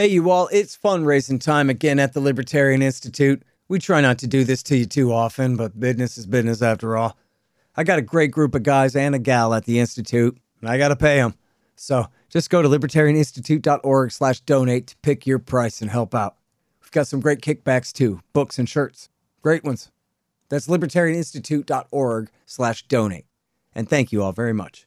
Hey, you all, it's fundraising time again at the Libertarian Institute. We try not to do this to you too often, but business is business after all. I got a great group of guys and a gal at the Institute, and I got to pay them. So just go to libertarianinstitute.org slash donate to pick your price and help out. We've got some great kickbacks too, books and shirts. Great ones. That's libertarianinstitute.org slash donate. And thank you all very much.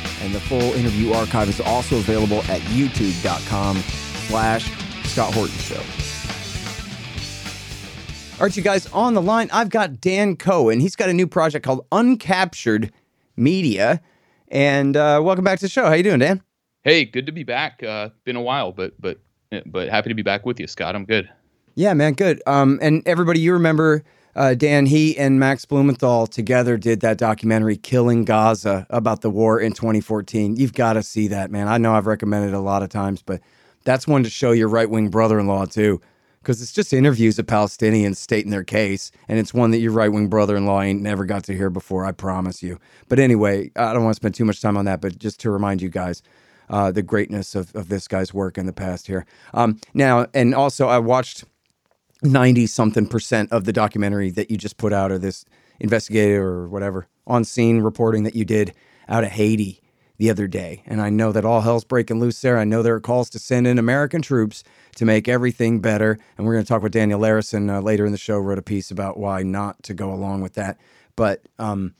and the full interview archive is also available at youtube.com slash Scott Horton Show. All right, you guys, on the line, I've got Dan Cohen. He's got a new project called Uncaptured Media. And uh, welcome back to the show. How you doing, Dan? Hey, good to be back. Uh, been a while, but but but happy to be back with you, Scott. I'm good. Yeah, man, good. Um, and everybody, you remember uh, Dan, he and Max Blumenthal together did that documentary, Killing Gaza, about the war in 2014. You've got to see that, man. I know I've recommended it a lot of times, but that's one to show your right wing brother in law, too, because it's just interviews of Palestinians stating their case. And it's one that your right wing brother in law ain't never got to hear before, I promise you. But anyway, I don't want to spend too much time on that, but just to remind you guys. Uh, the greatness of, of this guy's work in the past here. Um, now, and also, I watched 90 something percent of the documentary that you just put out or this investigator or whatever on scene reporting that you did out of Haiti the other day. And I know that all hell's breaking loose there. I know there are calls to send in American troops to make everything better. And we're going to talk with Daniel Larison uh, later in the show, wrote a piece about why not to go along with that. But, um,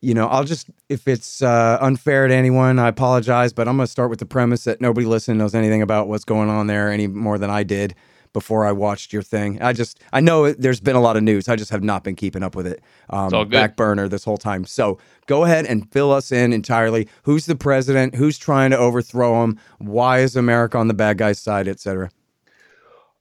you know, I'll just, if it's uh, unfair to anyone, I apologize, but I'm going to start with the premise that nobody listening knows anything about what's going on there any more than I did before I watched your thing. I just I know there's been a lot of news. I just have not been keeping up with it. Um, back burner this whole time. So go ahead and fill us in entirely. Who's the president? Who's trying to overthrow him? Why is America on the bad guy's side, etc.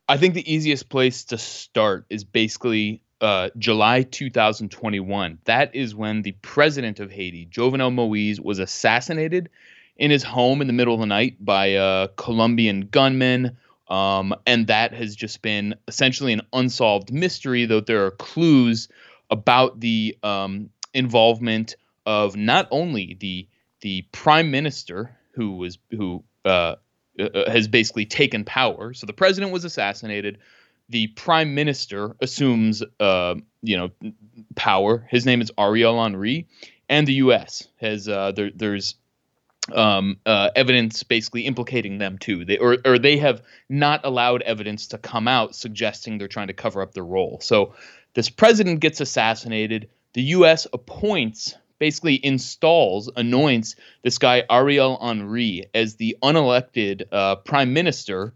I think the easiest place to start is basically uh, July 2021. That is when the president of Haiti, Jovenel Moise, was assassinated in his home in the middle of the night by a Colombian gunman um, and that has just been essentially an unsolved mystery, though there are clues about the um, involvement of not only the the prime minister who was who uh, uh, has basically taken power. So the president was assassinated. The prime minister assumes, uh, you know, power. His name is Ariel Henry, and the U.S. has uh, there, there's um, uh, evidence basically implicating them too. They or or they have not allowed evidence to come out suggesting they're trying to cover up their role. So this president gets assassinated. The U.S. appoints, basically installs, anoints this guy Ariel Henry as the unelected uh, prime minister,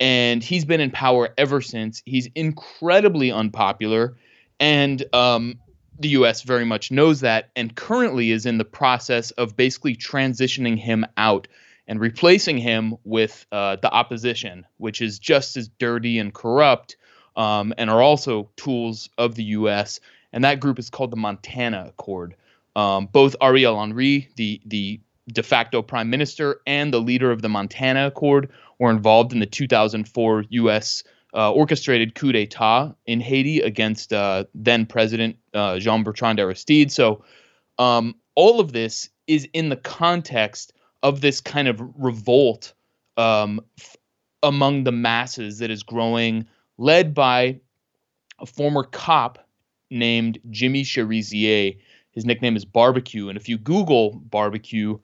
and he's been in power ever since. He's incredibly unpopular, and um, the US very much knows that and currently is in the process of basically transitioning him out and replacing him with uh, the opposition, which is just as dirty and corrupt um, and are also tools of the US. And that group is called the Montana Accord. Um, both Ariel Henry, the, the de facto prime minister, and the leader of the Montana Accord were involved in the 2004 US uh, orchestrated coup d'état in Haiti against uh, then President uh, Jean Bertrand Aristide. So um, all of this is in the context of this kind of revolt um, f- among the masses that is growing, led by a former cop named Jimmy Cherizier. His nickname is Barbecue, and if you Google Barbecue,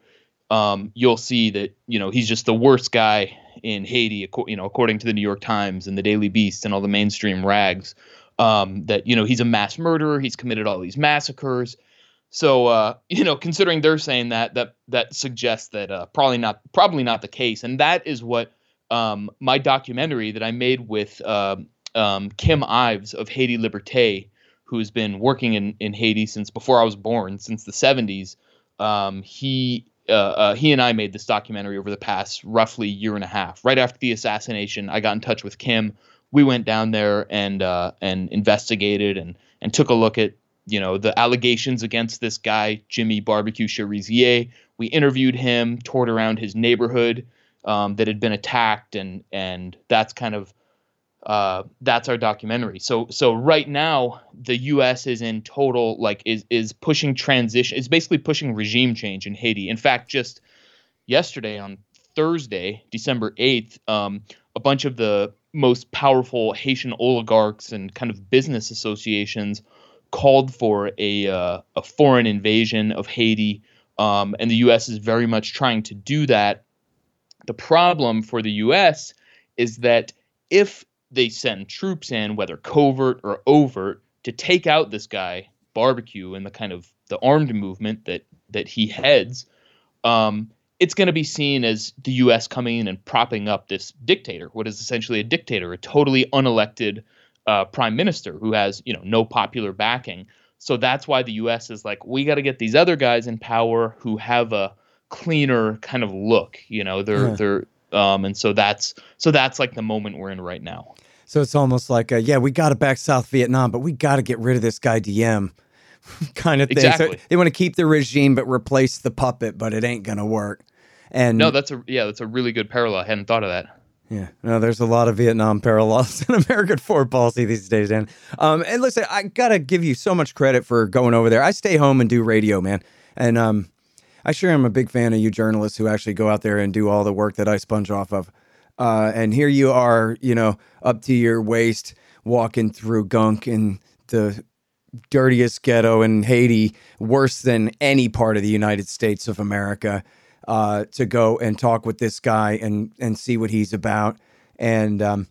um, you'll see that you know he's just the worst guy in Haiti, you know, according to the New York Times and the Daily Beast and all the mainstream rags, um, that you know he's a mass murderer, he's committed all these massacres. So uh, you know, considering they're saying that, that that suggests that uh, probably not probably not the case, and that is what um, my documentary that I made with uh, um, Kim Ives of Haiti Liberté, who's been working in, in Haiti since before I was born, since the 70s. Um, he uh, uh, he and I made this documentary over the past roughly year and a half. Right after the assassination, I got in touch with Kim. We went down there and uh, and investigated and and took a look at you know the allegations against this guy Jimmy Barbecue Cherizier. We interviewed him, toured around his neighborhood um, that had been attacked, and and that's kind of uh, that's our documentary. So so right now the U.S. is in total like is is pushing transition. It's basically pushing regime change in Haiti. In fact, just yesterday on Thursday, December eighth, um, a bunch of the most powerful Haitian oligarchs and kind of business associations called for a uh, a foreign invasion of Haiti, um, and the U.S. is very much trying to do that. The problem for the U.S. is that if they send troops in, whether covert or overt, to take out this guy barbecue and the kind of the armed movement that that he heads. Um, it's going to be seen as the U.S. coming in and propping up this dictator, what is essentially a dictator, a totally unelected uh, prime minister who has you know no popular backing. So that's why the U.S. is like, we got to get these other guys in power who have a cleaner kind of look. You know, they're yeah. they're um, and so that's so that's like the moment we're in right now. So it's almost like, a, yeah, we got to back South Vietnam, but we got to get rid of this guy Diem, kind of thing. Exactly. So they want to keep the regime but replace the puppet, but it ain't gonna work. And no, that's a yeah, that's a really good parallel. I hadn't thought of that. Yeah, no, there's a lot of Vietnam parallels in American foreign policy these days, Dan. Um, and listen, I gotta give you so much credit for going over there. I stay home and do radio, man, and um, I sure am a big fan of you journalists who actually go out there and do all the work that I sponge off of. Uh, and here you are, you know, up to your waist, walking through gunk in the dirtiest ghetto in Haiti, worse than any part of the United States of America, uh, to go and talk with this guy and and see what he's about. And um,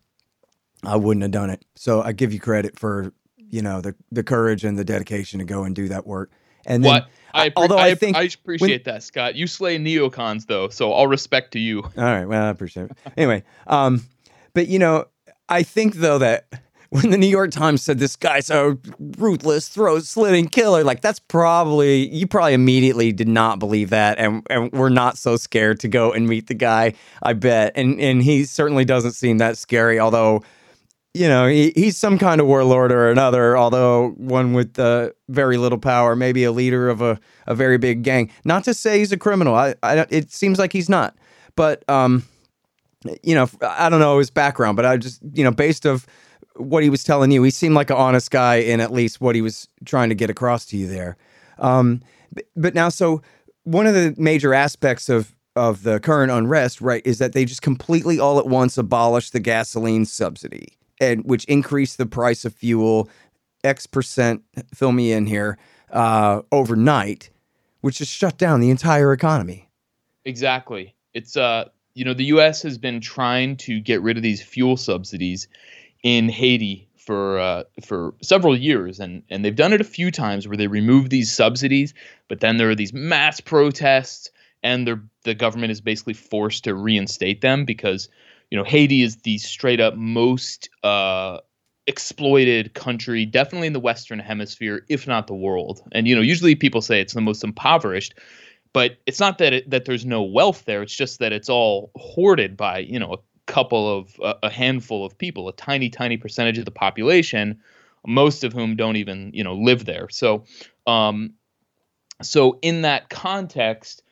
I wouldn't have done it. So I give you credit for you know the the courage and the dedication to go and do that work. And then, what? I, although I, I think I appreciate when, that, Scott. You slay neocons though, so all respect to you. All right, well, I appreciate it. Anyway, um, but you know, I think though that when the New York Times said this guy's so ruthless, throat slitting killer, like that's probably you probably immediately did not believe that, and and we're not so scared to go and meet the guy. I bet, and and he certainly doesn't seem that scary, although you know, he, he's some kind of warlord or another, although one with uh, very little power, maybe a leader of a, a very big gang. Not to say he's a criminal. I, I it seems like he's not. But, um, you know, I don't know his background, but I just, you know, based of what he was telling you, he seemed like an honest guy in at least what he was trying to get across to you there. Um, but, now, so one of the major aspects of of the current unrest, right, is that they just completely all at once abolished the gasoline subsidy and which increased the price of fuel X percent, fill me in here, uh, overnight, which just shut down the entire economy. Exactly. It's uh, you know, the U.S. has been trying to get rid of these fuel subsidies in Haiti for uh, for several years, and and they've done it a few times where they remove these subsidies, but then there are these mass protests, and the government is basically forced to reinstate them because you know, Haiti is the straight up most uh, exploited country, definitely in the Western Hemisphere, if not the world. And you know, usually people say it's the most impoverished, but it's not that it, that there's no wealth there. It's just that it's all hoarded by you know a couple of uh, a handful of people, a tiny, tiny percentage of the population, most of whom don't even you know live there. So, um, so in that context.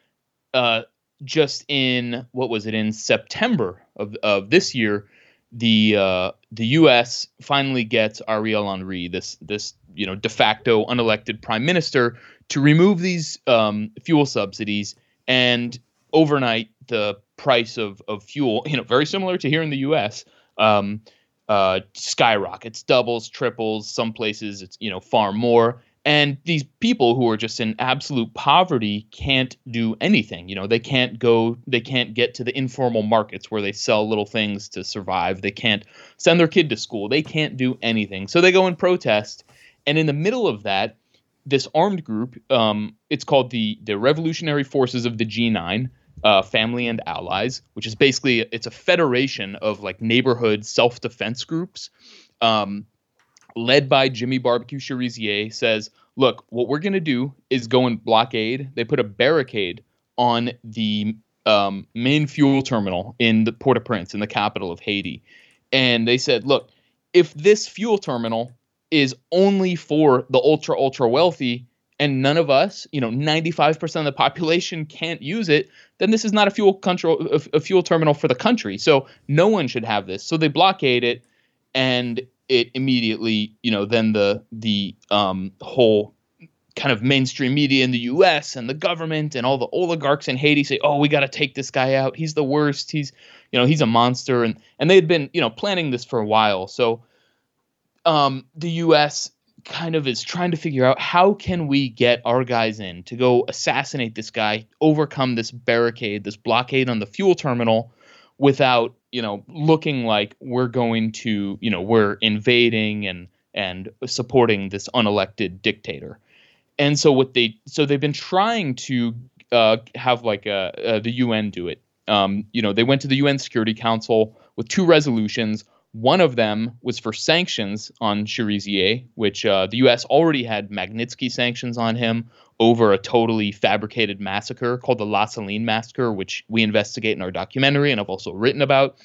Uh, just in what was it in September of of this year, the uh, the U.S. finally gets Ariel Henry, this this you know de facto unelected prime minister, to remove these um, fuel subsidies, and overnight the price of of fuel, you know, very similar to here in the U.S. Um, uh, skyrockets, doubles, triples. Some places it's you know far more, and these people who are just in absolute poverty can't do anything. You know, they can't go, they can't get to the informal markets where they sell little things to survive. They can't send their kid to school. They can't do anything. So they go and protest. And in the middle of that, this armed group, um, it's called the the Revolutionary Forces of the G9, uh, Family and Allies, which is basically it's a federation of like neighborhood self defense groups. Um, led by Jimmy Barbecue Cherizier, says, "Look, what we're going to do is go and blockade. They put a barricade on the um, main fuel terminal in the Port-au-Prince, in the capital of Haiti, and they said, look, if this fuel terminal is only for the ultra ultra wealthy." and none of us, you know, 95% of the population can't use it, then this is not a fuel control a fuel terminal for the country. So no one should have this. So they blockade it and it immediately, you know, then the the um, whole kind of mainstream media in the U.S. and the government and all the oligarchs in Haiti say, "Oh, we got to take this guy out. He's the worst. He's, you know, he's a monster." And and they had been, you know, planning this for a while. So, um, the U.S. kind of is trying to figure out how can we get our guys in to go assassinate this guy, overcome this barricade, this blockade on the fuel terminal, without you know looking like we're going to you know we're invading and and supporting this unelected dictator and so what they so they've been trying to uh, have like a, uh, the UN do it um, you know they went to the UN Security Council with two resolutions one of them was for sanctions on Cherizier, which uh, the U.S. already had Magnitsky sanctions on him over a totally fabricated massacre called the La Saline massacre, which we investigate in our documentary and I've also written about.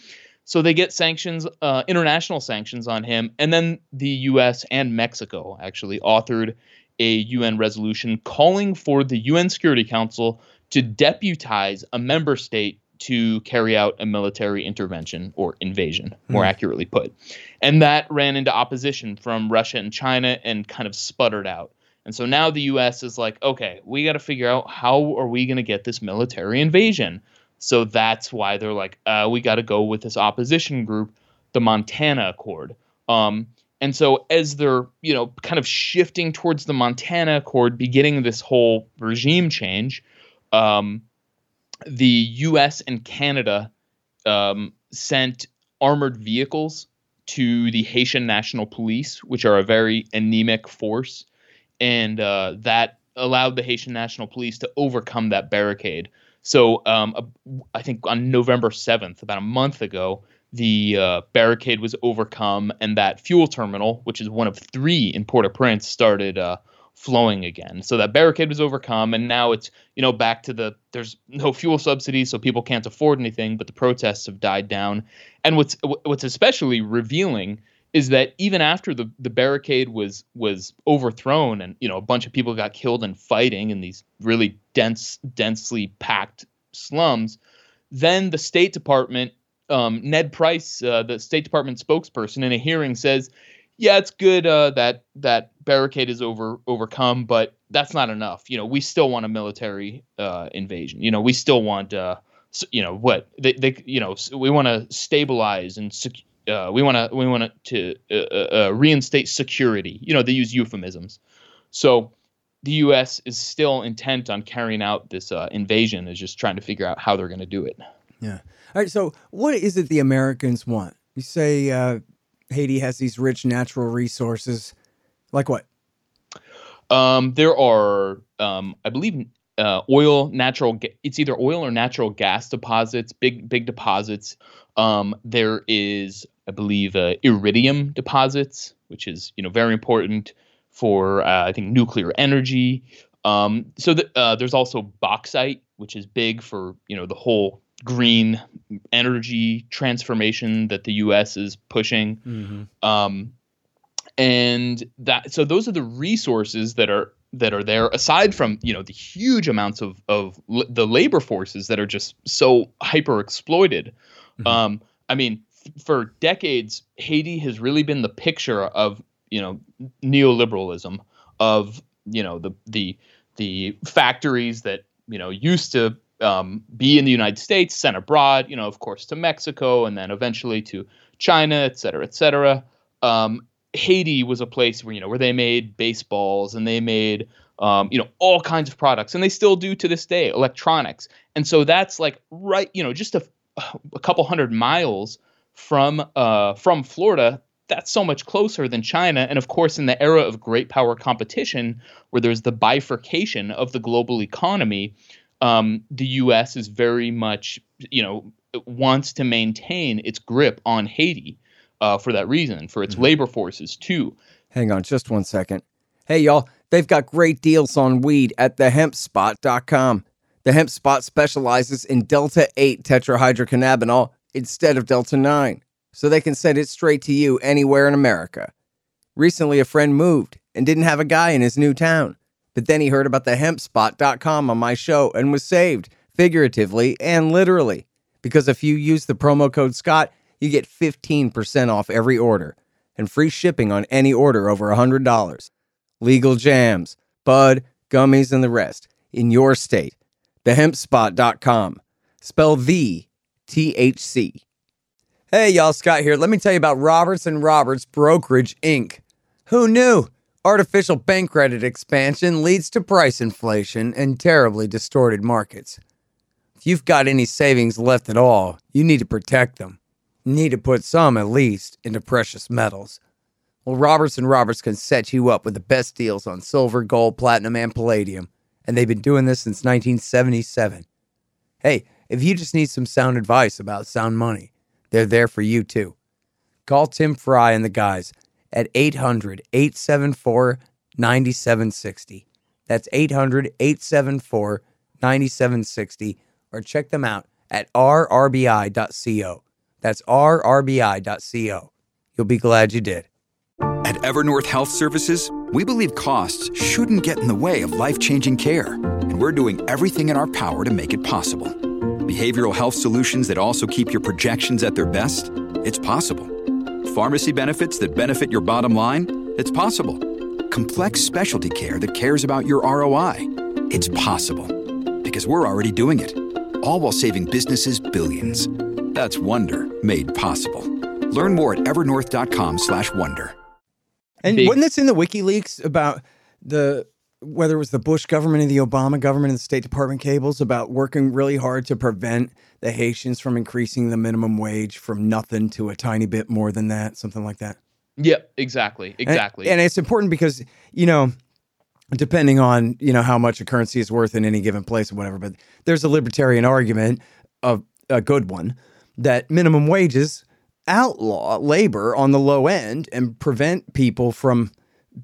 So they get sanctions, uh, international sanctions on him, and then the U.S. and Mexico actually authored a UN resolution calling for the UN Security Council to deputize a member state to carry out a military intervention or invasion, more mm. accurately put. And that ran into opposition from Russia and China and kind of sputtered out. And so now the US is like, okay, we got to figure out how are we going to get this military invasion? So that's why they're like, uh, we got to go with this opposition group, the Montana Accord. Um, and so as they're, you know, kind of shifting towards the Montana Accord, beginning this whole regime change, um, the U.S. and Canada um, sent armored vehicles to the Haitian National Police, which are a very anemic force, and uh, that allowed the Haitian National Police to overcome that barricade. So um, I think on November 7th, about a month ago, the uh, barricade was overcome, and that fuel terminal, which is one of three in Port-au-Prince, started uh, flowing again. So that barricade was overcome, and now it's you know back to the there's no fuel subsidies, so people can't afford anything. But the protests have died down, and what's what's especially revealing is that even after the the barricade was was overthrown, and you know a bunch of people got killed in fighting in these really dense densely packed slums, then the State Department. Um, Ned Price, uh, the State Department spokesperson, in a hearing says yeah, it's good uh, that that barricade is over overcome, but that's not enough. You know, we still want a military uh, invasion. You know, we still want, uh, you know, what they, they you know, we want to stabilize and sec- uh, we want to we want to uh, uh, reinstate security. You know, they use euphemisms. So the U.S. is still intent on carrying out this uh, invasion. Is just trying to figure out how they're going to do it. Yeah. All right. So, what is it the Americans want? You say uh, Haiti has these rich natural resources. Like what? Um, there are, um, I believe, uh, oil, natural. Ga- it's either oil or natural gas deposits, big big deposits. Um, there is, I believe, uh, iridium deposits, which is you know very important for uh, I think nuclear energy. Um, so the, uh, there's also bauxite, which is big for you know the whole green energy transformation that the U.S. is pushing. Mm-hmm. Um, and that so those are the resources that are that are there aside from you know the huge amounts of of l- the labor forces that are just so hyper exploited mm-hmm. um, i mean for decades haiti has really been the picture of you know neoliberalism of you know the the the factories that you know used to um, be in the United States, sent abroad, you know, of course, to Mexico, and then eventually to China, et cetera, et cetera. Um, Haiti was a place where you know where they made baseballs and they made um, you know all kinds of products, and they still do to this day, electronics. And so that's like right, you know, just a, a couple hundred miles from uh, from Florida. That's so much closer than China. And of course, in the era of great power competition, where there's the bifurcation of the global economy, um, the U.S. is very much, you know, wants to maintain its grip on Haiti uh, for that reason, for its mm-hmm. labor forces too. Hang on just one second. Hey, y'all, they've got great deals on weed at thehempspot.com. The Hemp Spot specializes in Delta 8 tetrahydrocannabinol instead of Delta 9, so they can send it straight to you anywhere in America. Recently, a friend moved and didn't have a guy in his new town, but then he heard about the hempspot.com on my show and was saved, figuratively and literally. Because if you use the promo code Scott, you get 15% off every order and free shipping on any order over $100. Legal jams, bud, gummies, and the rest in your state. Thehempspot.com. Spell the THC. Hey, y'all, Scott here. Let me tell you about Roberts and Roberts Brokerage Inc. Who knew? Artificial bank credit expansion leads to price inflation and terribly distorted markets. If you've got any savings left at all, you need to protect them. You need to put some, at least, into precious metals. Well, Roberts and Roberts can set you up with the best deals on silver, gold, platinum, and palladium, and they've been doing this since 1977. Hey, if you just need some sound advice about sound money, they're there for you too. Call Tim Fry and the guys at 800 874 9760. That's 800 874 9760, or check them out at rrbi.co. That's rrbi.co. You'll be glad you did. At Evernorth Health Services, we believe costs shouldn't get in the way of life changing care, and we're doing everything in our power to make it possible. Behavioral health solutions that also keep your projections at their best? It's possible. Pharmacy benefits that benefit your bottom line? It's possible. Complex specialty care that cares about your ROI? It's possible. Because we're already doing it. All while saving businesses billions. That's Wonder made possible. Learn more at evernorth.com/wonder. And Big- wasn't this in the WikiLeaks about the whether it was the Bush government and the Obama government and the State Department cables about working really hard to prevent the Haitians from increasing the minimum wage from nothing to a tiny bit more than that, something like that. Yeah, exactly, exactly. And, it's important because, you know, depending on, you know, how much a currency is worth in any given place or whatever, but there's a libertarian argument of a good one that minimum wages outlaw labor on the low end and prevent people from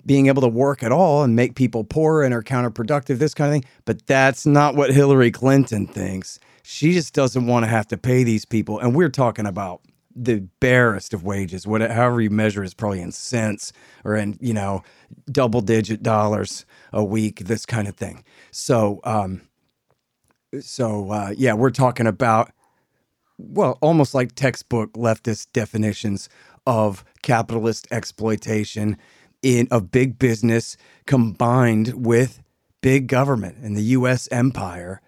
being able to work at all and make people poor and are counterproductive, this kind of thing. But that's not what Hillary Clinton thinks. She just doesn't want to have to pay these people. And we're talking about the barest of wages, whatever however you measure is probably in cents or in, you know, double digit dollars a week, this kind of thing. So um so uh yeah, we're talking about well, almost like textbook leftist definitions of capitalist exploitation in of big business combined with big government and the US empire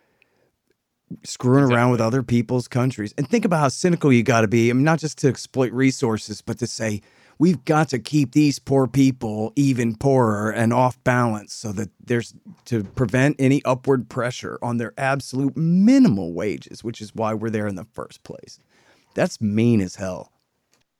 screwing around with other people's countries. And think about how cynical you got to be, I mean, not just to exploit resources, but to say we've got to keep these poor people even poorer and off balance so that there's to prevent any upward pressure on their absolute minimal wages, which is why we're there in the first place. That's mean as hell.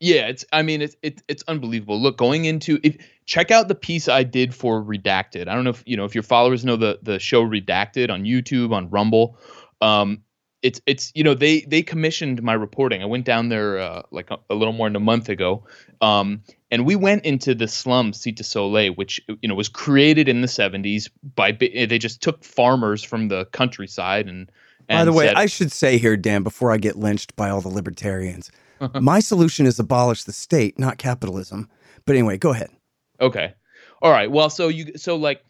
Yeah, it's. I mean, it's it's it's unbelievable. Look, going into if check out the piece I did for Redacted. I don't know if you know if your followers know the the show Redacted on YouTube on Rumble. Um, it's it's you know they they commissioned my reporting. I went down there uh, like a, a little more than a month ago, um, and we went into the slum Cité Soleil, which you know was created in the '70s by they just took farmers from the countryside and. and By the way, said- I should say here, Dan, before I get lynched by all the libertarians, my solution is abolish the state, not capitalism. But anyway, go ahead. Okay. All right. Well, so you so like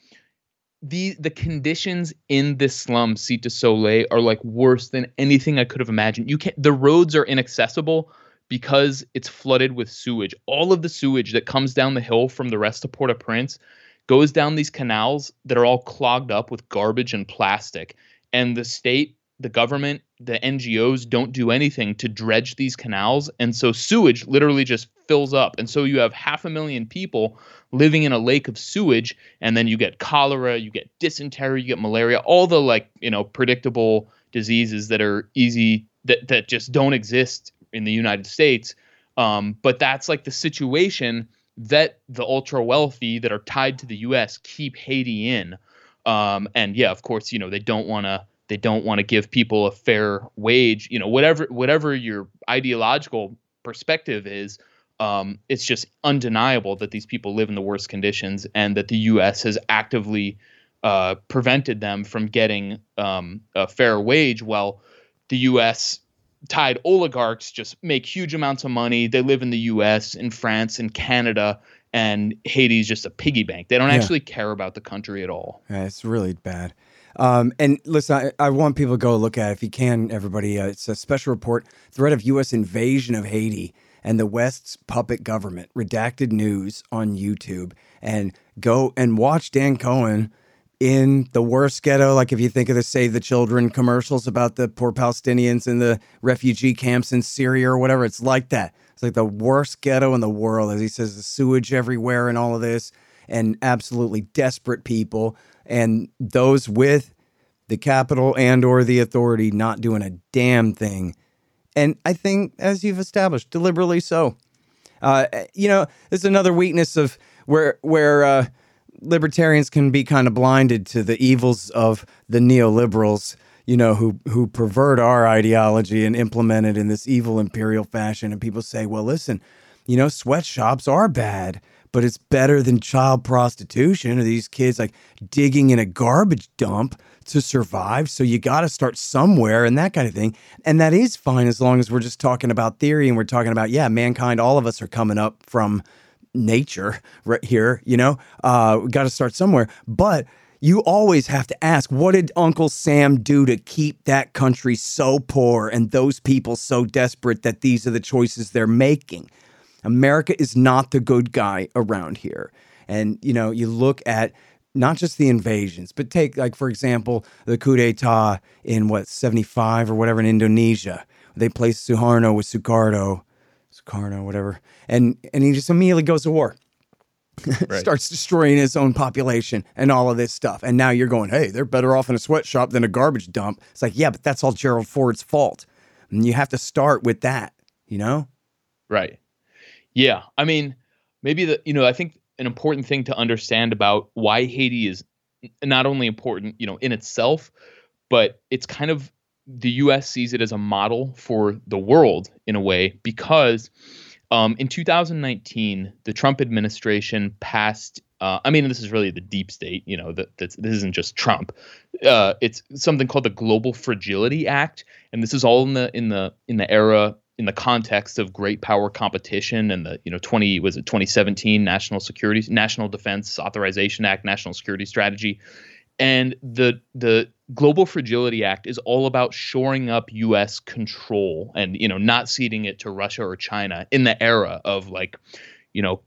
the the conditions in this slum Cité Soleil are like worse than anything I could have imagined. You can't the roads are inaccessible because it's flooded with sewage. All of the sewage that comes down the hill from the rest of Port-au-Prince goes down these canals that are all clogged up with garbage and plastic. And the state, the government, the NGOs don't do anything to dredge these canals. And so sewage literally just fills up. And so you have half a million people living in a lake of sewage. And then you get cholera, you get dysentery, you get malaria, all the like, you know, predictable diseases that are easy, that, that just don't exist in the United States. Um, but that's like the situation that the ultra wealthy that are tied to the US keep Haiti in. Um, and yeah, of course, you know, they don't want to they don't want to give people a fair wage, you know, whatever whatever your ideological perspective is. um, it's just undeniable that these people live in the worst conditions and that the U.S. has actively uh, prevented them from getting um, a fair wage. While the U.S. tied oligarchs just make huge amounts of money. They live in the U.S., in France, in Canada, and Haiti's just a piggy bank. They don't yeah. actually care about the country at all. Yeah, it's really bad. Um, and listen, I, I, want people to go look at it if you can, everybody. Uh, it's a special report threat of U.S. invasion of Haiti and the West's puppet government, redacted news on YouTube. And go and watch Dan Cohen in the worst ghetto. Like if you think of the Save the Children commercials about the poor Palestinians in the refugee camps in Syria or whatever, it's like that. It's like the worst ghetto in the world, as he says, the sewage everywhere and all of this, and absolutely desperate people, and those with the capital and or the authority not doing a damn thing and I think, as you've established, deliberately so. Uh, you know, there's another weakness of where where uh, libertarians can be kind of blinded to the evils of the neoliberals. You know, who who pervert our ideology and implement it in this evil imperial fashion. And people say, well, listen, you know, sweatshops are bad, but it's better than child prostitution or these kids like digging in a garbage dump to survive. So you got to start somewhere and that kind of thing. And that is fine as long as we're just talking about theory and we're talking about, yeah, mankind, all of us are coming up from nature right here, you know? Uh, we got to start somewhere. But you always have to ask, what did Uncle Sam do to keep that country so poor and those people so desperate that these are the choices they're making? America is not the good guy around here. And, you know, you look at not just the invasions, but take like for example the coup d'état in what 75 or whatever in Indonesia. They placed Suharto with Sukarno, Sukarno, whatever, and and he just immediately goes to war. Right. starts destroying his own population and all of this stuff. And now you're going, hey, they're better off in a sweatshop than a garbage dump. It's like, yeah, but that's all Gerald Ford's fault. And you have to start with that, you know? Right. Yeah. I mean, maybe the, you know, I think an important thing to understand about why Haiti is not only important, you know, in itself, but it's kind of the U.S. sees it as a model for the world in a way because um, in 2019 the Trump administration passed. Uh, I mean, this is really the deep state. You know, that this isn't just Trump. Uh, it's something called the Global Fragility Act, and this is all in the in the in the era in the context of great power competition and the you know 20 was it 2017 national security national defense authorization act national security strategy? And the the global fragility act is all about shoring up US control and you know not ceding it to Russia or China in the era of like you know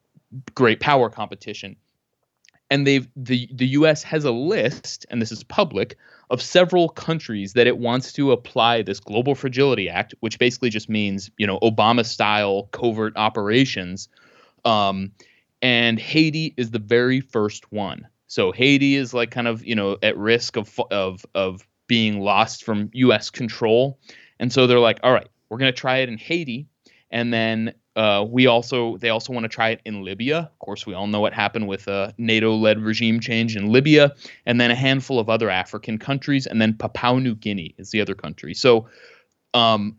great power competition and they've the the US has a list and this is public of several countries that it wants to apply this Global Fragility Act, which basically just means, you know, Obama style covert operations. Um, and Haiti is the very first one. So Haiti is like kind of, you know, at risk of, of, of being lost from US control. And so they're like, all right, we're going to try it in Haiti. And then uh, we also they also want to try it in Libya. Of course, we all know what happened with a NATO-led regime change in Libya, and then a handful of other African countries, and then Papua New Guinea is the other country. So, um,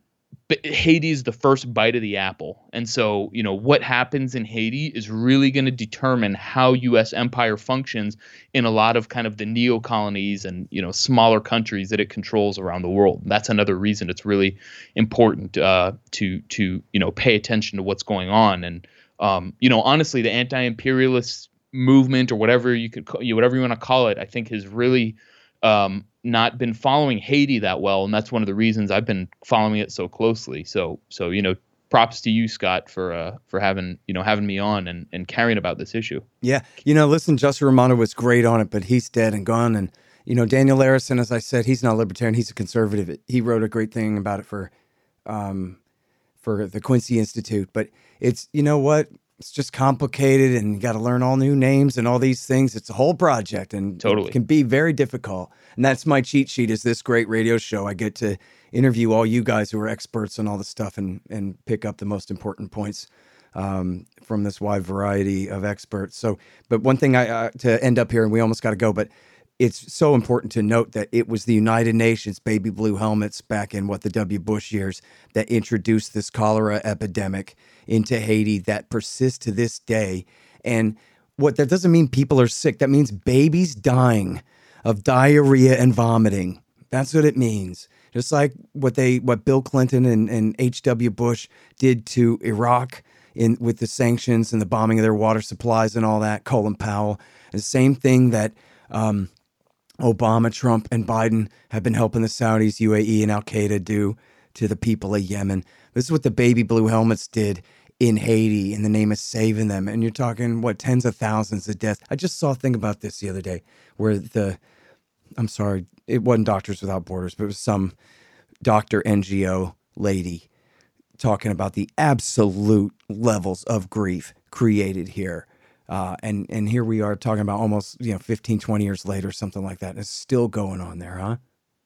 Haiti is the first bite of the apple. And so, you know, what happens in Haiti is really going to determine how US empire functions in a lot of kind of the neo colonies and, you know, smaller countries that it controls around the world. That's another reason it's really important uh, to to, you know, pay attention to what's going on and um, you know, honestly, the anti-imperialist movement or whatever you could you whatever you want to call it, I think has really um, not been following Haiti that well, and that's one of the reasons I've been following it so closely. So, so you know, props to you, Scott, for uh, for having you know having me on and and caring about this issue. Yeah, you know, listen, Justin Raimondo was great on it, but he's dead and gone. And you know, Daniel Larison, as I said, he's not libertarian; he's a conservative. He wrote a great thing about it for, um, for the Quincy Institute. But it's you know what it's just complicated and you got to learn all new names and all these things. It's a whole project and totally can be very difficult. And that's my cheat sheet is this great radio show. I get to interview all you guys who are experts on all the stuff and, and pick up the most important points um, from this wide variety of experts. So, but one thing I uh, to end up here, and we almost got to go, but it's so important to note that it was the United Nations baby blue helmets back in what the W. Bush years that introduced this cholera epidemic into Haiti that persists to this day. And what that doesn't mean people are sick, that means babies dying of diarrhea and vomiting. That's what it means. Just like what they what Bill Clinton and, and H.W. Bush did to Iraq in with the sanctions and the bombing of their water supplies and all that, Colin Powell. The same thing that um, Obama, Trump, and Biden have been helping the Saudis, UAE, and Al Qaeda do to the people of Yemen. This is what the baby blue helmets did in Haiti in the name of saving them. And you're talking, what, tens of thousands of deaths. I just saw a thing about this the other day where the, I'm sorry, it wasn't Doctors Without Borders, but it was some doctor NGO lady talking about the absolute levels of grief created here uh, and and here we are talking about almost you know 15, 20 years later, something like that. and It's still going on there, huh?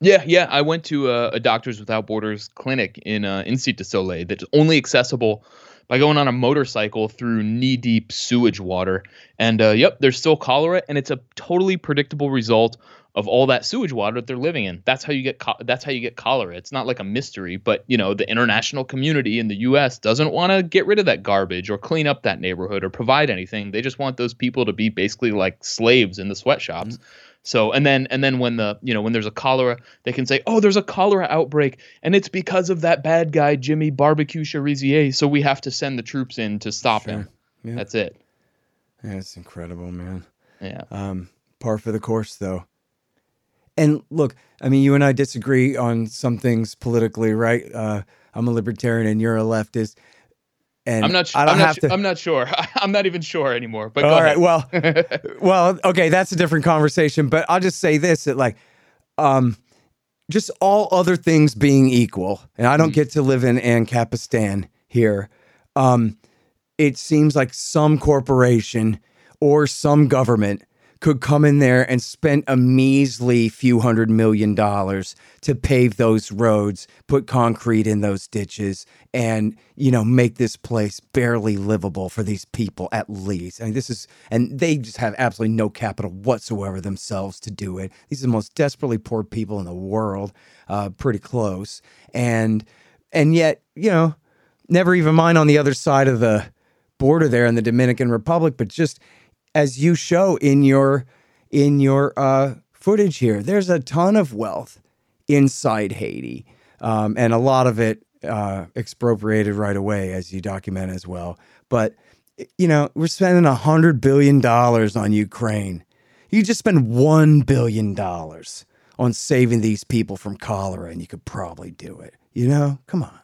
Yeah, yeah. I went to a, a Doctors Without Borders clinic in uh, Institut de Soleil that's only accessible by going on a motorcycle through knee deep sewage water. And uh, yep, there's still cholera, and it's a totally predictable result of all that sewage water that they're living in. That's how you get co- that's how you get cholera. It's not like a mystery, but you know the international community in the U.S. doesn't want to get rid of that garbage or clean up that neighborhood or provide anything. They just want those people to be basically like slaves in the sweatshops. Mm-hmm. So and then and then when the you know when there's a cholera, they can say, oh, there's a cholera outbreak, and it's because of that bad guy Jimmy Barbecue Cherizier. So we have to send the troops in to stop sure. him. Yeah. That's it. Yeah, it's incredible, man. Yeah. Um, par for the course, though. And look, I mean, you and I disagree on some things politically, right? Uh, I'm a libertarian and you're a leftist. And I'm not. Sh- I don't I'm have not, to. I'm not sure. I'm not even sure anymore. But all right. Well, well, okay. That's a different conversation. But I'll just say this: that like, um, just all other things being equal, and I don't mm get to live in Ancapistan here. Um, it seems like some corporation or some government could come in there and spend a measly few hundred million dollars to pave those roads, put concrete in those ditches, and you know make this place barely livable for these people at least. I mean, this is, and they just have absolutely no capital whatsoever themselves to do it. These are the most desperately poor people in the world, uh, pretty close, and and yet you know, never even mind on the other side of the border there in the Dominican Republic, but just as you show in your in your uh, footage here. There's a ton of wealth inside Haiti, um, and a lot of it uh, expropriated right away, as you document as well. But you know, we're spending a hundred billion dollars on Ukraine. You just spend one billion dollars on saving these people from cholera, and you could probably do it. You know, come on.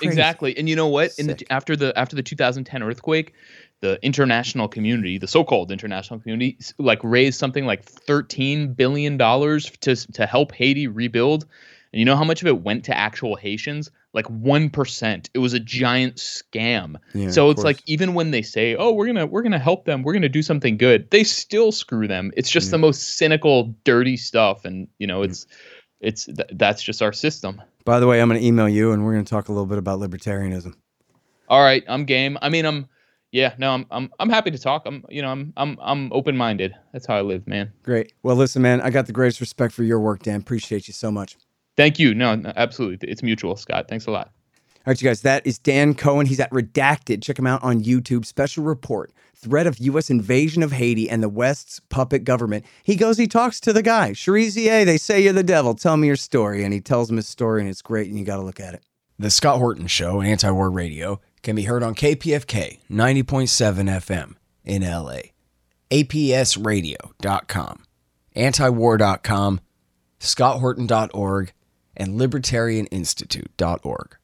Exactly, and you know what? In the, after the after the 2010 earthquake, the international community, the so-called international community, like raised something like 13 billion dollars to to help Haiti rebuild. And you know how much of it went to actual Haitians? Like 1%. It was a giant scam. Yeah, so it's like even when they say, "Oh, we're going to we're to help them. We're going to do something good." They still screw them. It's just yeah. the most cynical, dirty stuff and, you know, it's yeah. it's th- that's just our system. By the way, I'm going to email you and we're going to talk a little bit about libertarianism. All right, I'm game. I mean, I'm yeah, no, I'm I'm I'm happy to talk. I'm you know I'm I'm I'm open minded. That's how I live, man. Great. Well, listen, man, I got the greatest respect for your work, Dan. Appreciate you so much. Thank you. No, no absolutely, it's mutual, Scott. Thanks a lot. All right, you guys, that is Dan Cohen. He's at Redacted. Check him out on YouTube. Special report threat of U.S. invasion of Haiti and the West's puppet government. He goes, he talks to the guy, Cherizier, they say you're the devil. Tell me your story. And he tells him his story, and it's great, and you got to look at it. The Scott Horton Show, Anti War Radio, can be heard on KPFK 90.7 FM in LA, APSradio.com, antiwar.com, scotthorton.org, and libertarianinstitute.org.